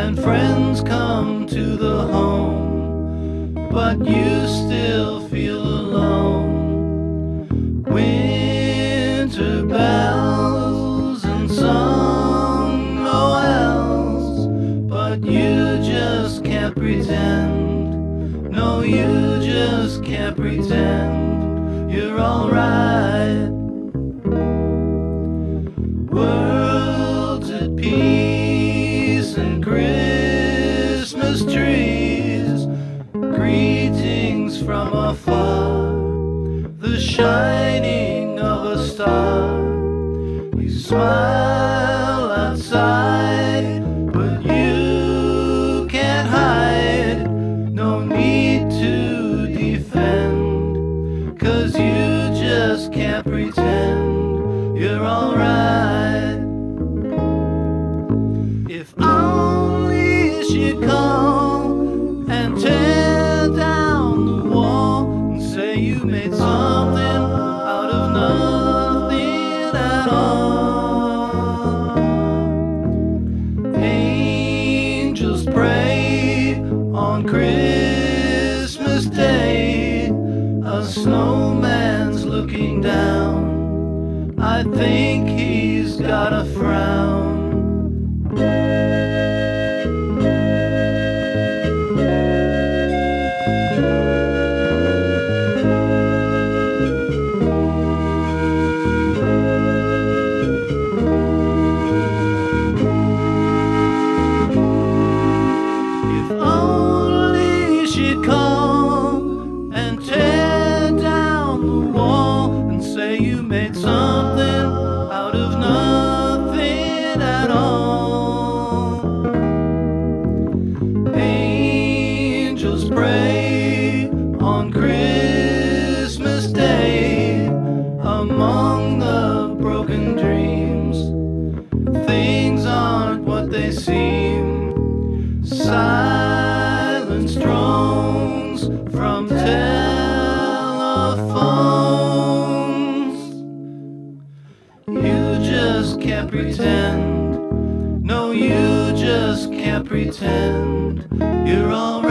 and friends come to the home, but you still feel alone. Winter bells and song Noels, but you just can't pretend. No, you just can't pretend you're alright. From afar. The shining of a star. You smile outside, but you can't hide. No need to defend, cause you just can't pretend you're alright. Angels pray on Christmas Day. A snowman's looking down. I think he's got a frown. Angels pray on Christmas Day among the broken dreams. Things aren't what they seem. Silence drones from telephones. You just can't pretend. No, you just can't pretend. You're all